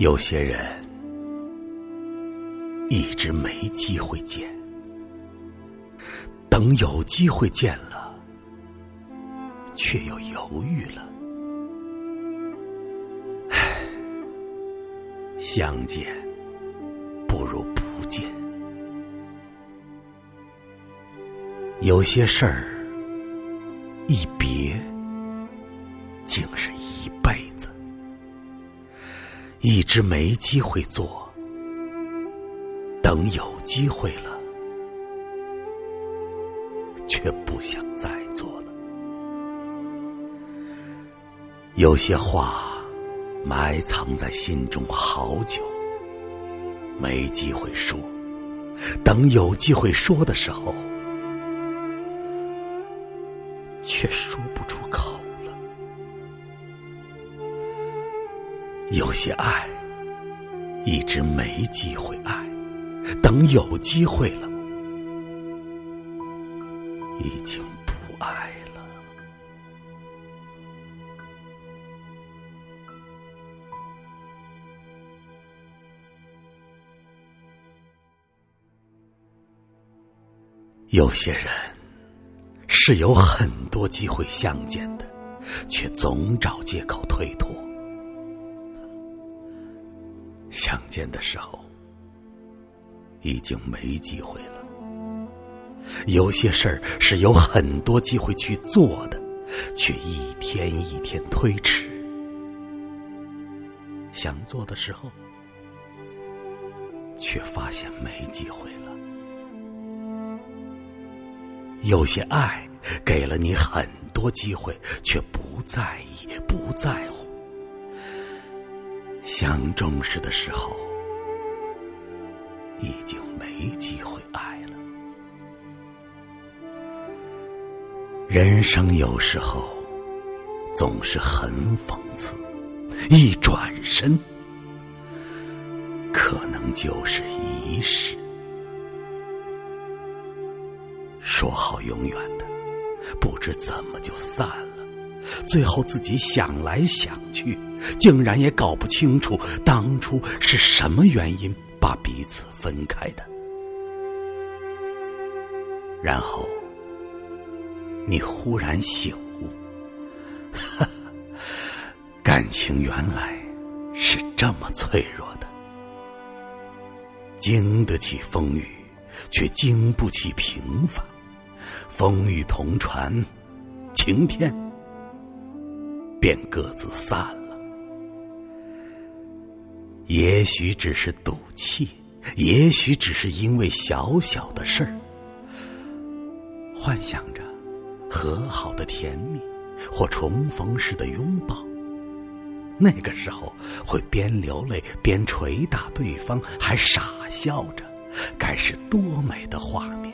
有些人一直没机会见，等有机会见了，却又犹豫了。唉，相见不如不见。有些事儿一别，竟是。一直没机会做，等有机会了，却不想再做了。有些话埋藏在心中好久，没机会说，等有机会说的时候，却说不有些爱一直没机会爱，等有机会了，已经不爱了。有些人是有很多机会相见的，却总找借口推脱。相见的时候，已经没机会了。有些事儿是有很多机会去做的，却一天一天推迟。想做的时候，却发现没机会了。有些爱给了你很多机会，却不在意，不在乎。想重视的时候，已经没机会爱了。人生有时候总是很讽刺，一转身，可能就是一世。说好永远的，不知怎么就散了。最后自己想来想去，竟然也搞不清楚当初是什么原因把彼此分开的。然后，你忽然醒悟，感情原来是这么脆弱的，经得起风雨，却经不起平凡。风雨同船，晴天。便各自散了。也许只是赌气，也许只是因为小小的事儿，幻想着和好的甜蜜或重逢时的拥抱。那个时候会边流泪边捶打对方，还傻笑着，该是多美的画面。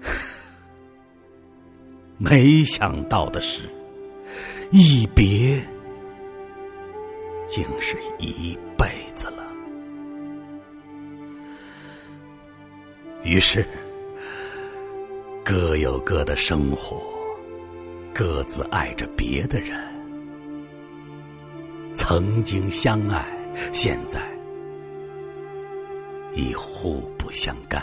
没想到的是，一别竟是一辈子了。于是，各有各的生活，各自爱着别的人。曾经相爱，现在已互不相干。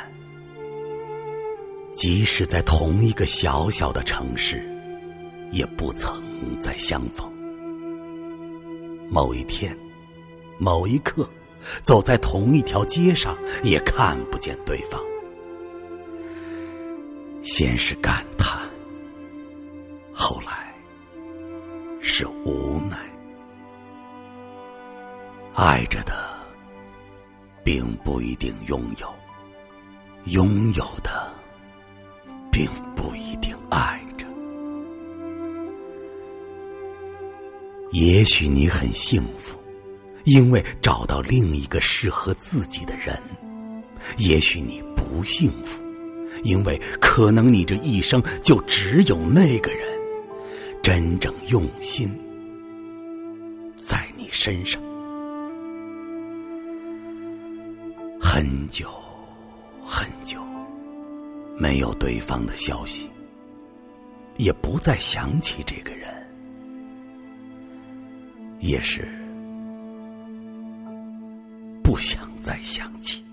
即使在同一个小小的城市，也不曾再相逢。某一天，某一刻，走在同一条街上，也看不见对方。先是感叹，后来是无奈。爱着的，并不一定拥有；拥有的。并也许你很幸福，因为找到另一个适合自己的人；也许你不幸福，因为可能你这一生就只有那个人真正用心在你身上。很久，很久。没有对方的消息，也不再想起这个人。也是不想再想起。